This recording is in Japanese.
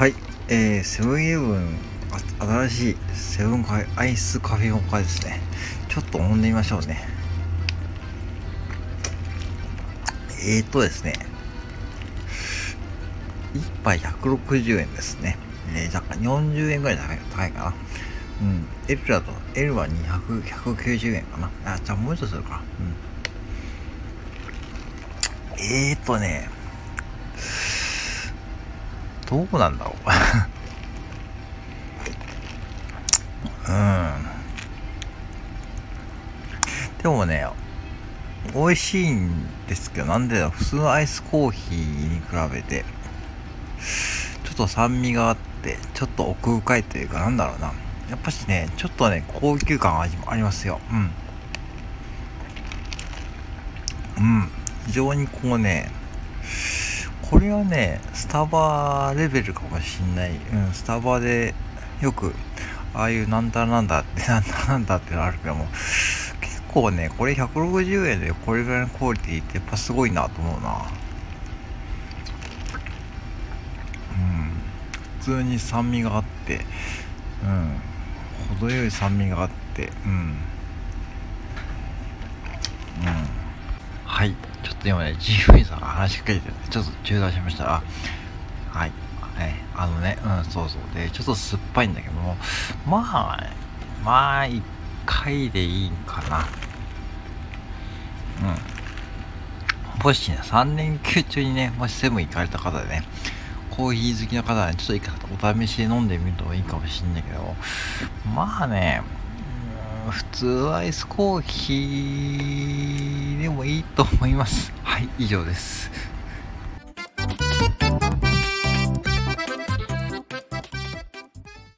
はい、えー、セブンイレブン、新しいセブンアイスカフェモカですね。ちょっと飲んでみましょうね。えーとですね、1杯160円ですね。えー、若干40円ぐらい高いかな。うん。L だと、L は200、190円かな。あ、じゃあもうちょっとするか。うん。えーとね、どうなんだろう。うん。でもね、美味しいんですけど、なんでだ普通のアイスコーヒーに比べて、ちょっと酸味があって、ちょっと奥深いというか、なんだろうな。やっぱしね、ちょっとね、高級感ありますよ。うん。うん。非常にこうね、これはね、スタバレベルかもしんない。うん、スタバでよく、ああいうなんだなんだって、なんだなんだってのあるけども、結構ね、これ160円でこれぐらいのクオリティってやっぱすごいなと思うな。うん。普通に酸味があって、うん。程よい酸味があって、うん。うん。はい。ちょっと今ね、ジーフィさんが話しかけてて、ちょっと中断しました。あ、はい。はい。あのね、うん、そうそう。で、ちょっと酸っぱいんだけども、まあ、まあ、一回でいいんかな。うん。もしね、3連休中にね、もしセブン行かれた方でね、コーヒー好きな方はね、ちょっと一回お試しで飲んでみるといいかもしんないけど、まあね、普通アイスコーヒーでもいいと思います。はい、以上です。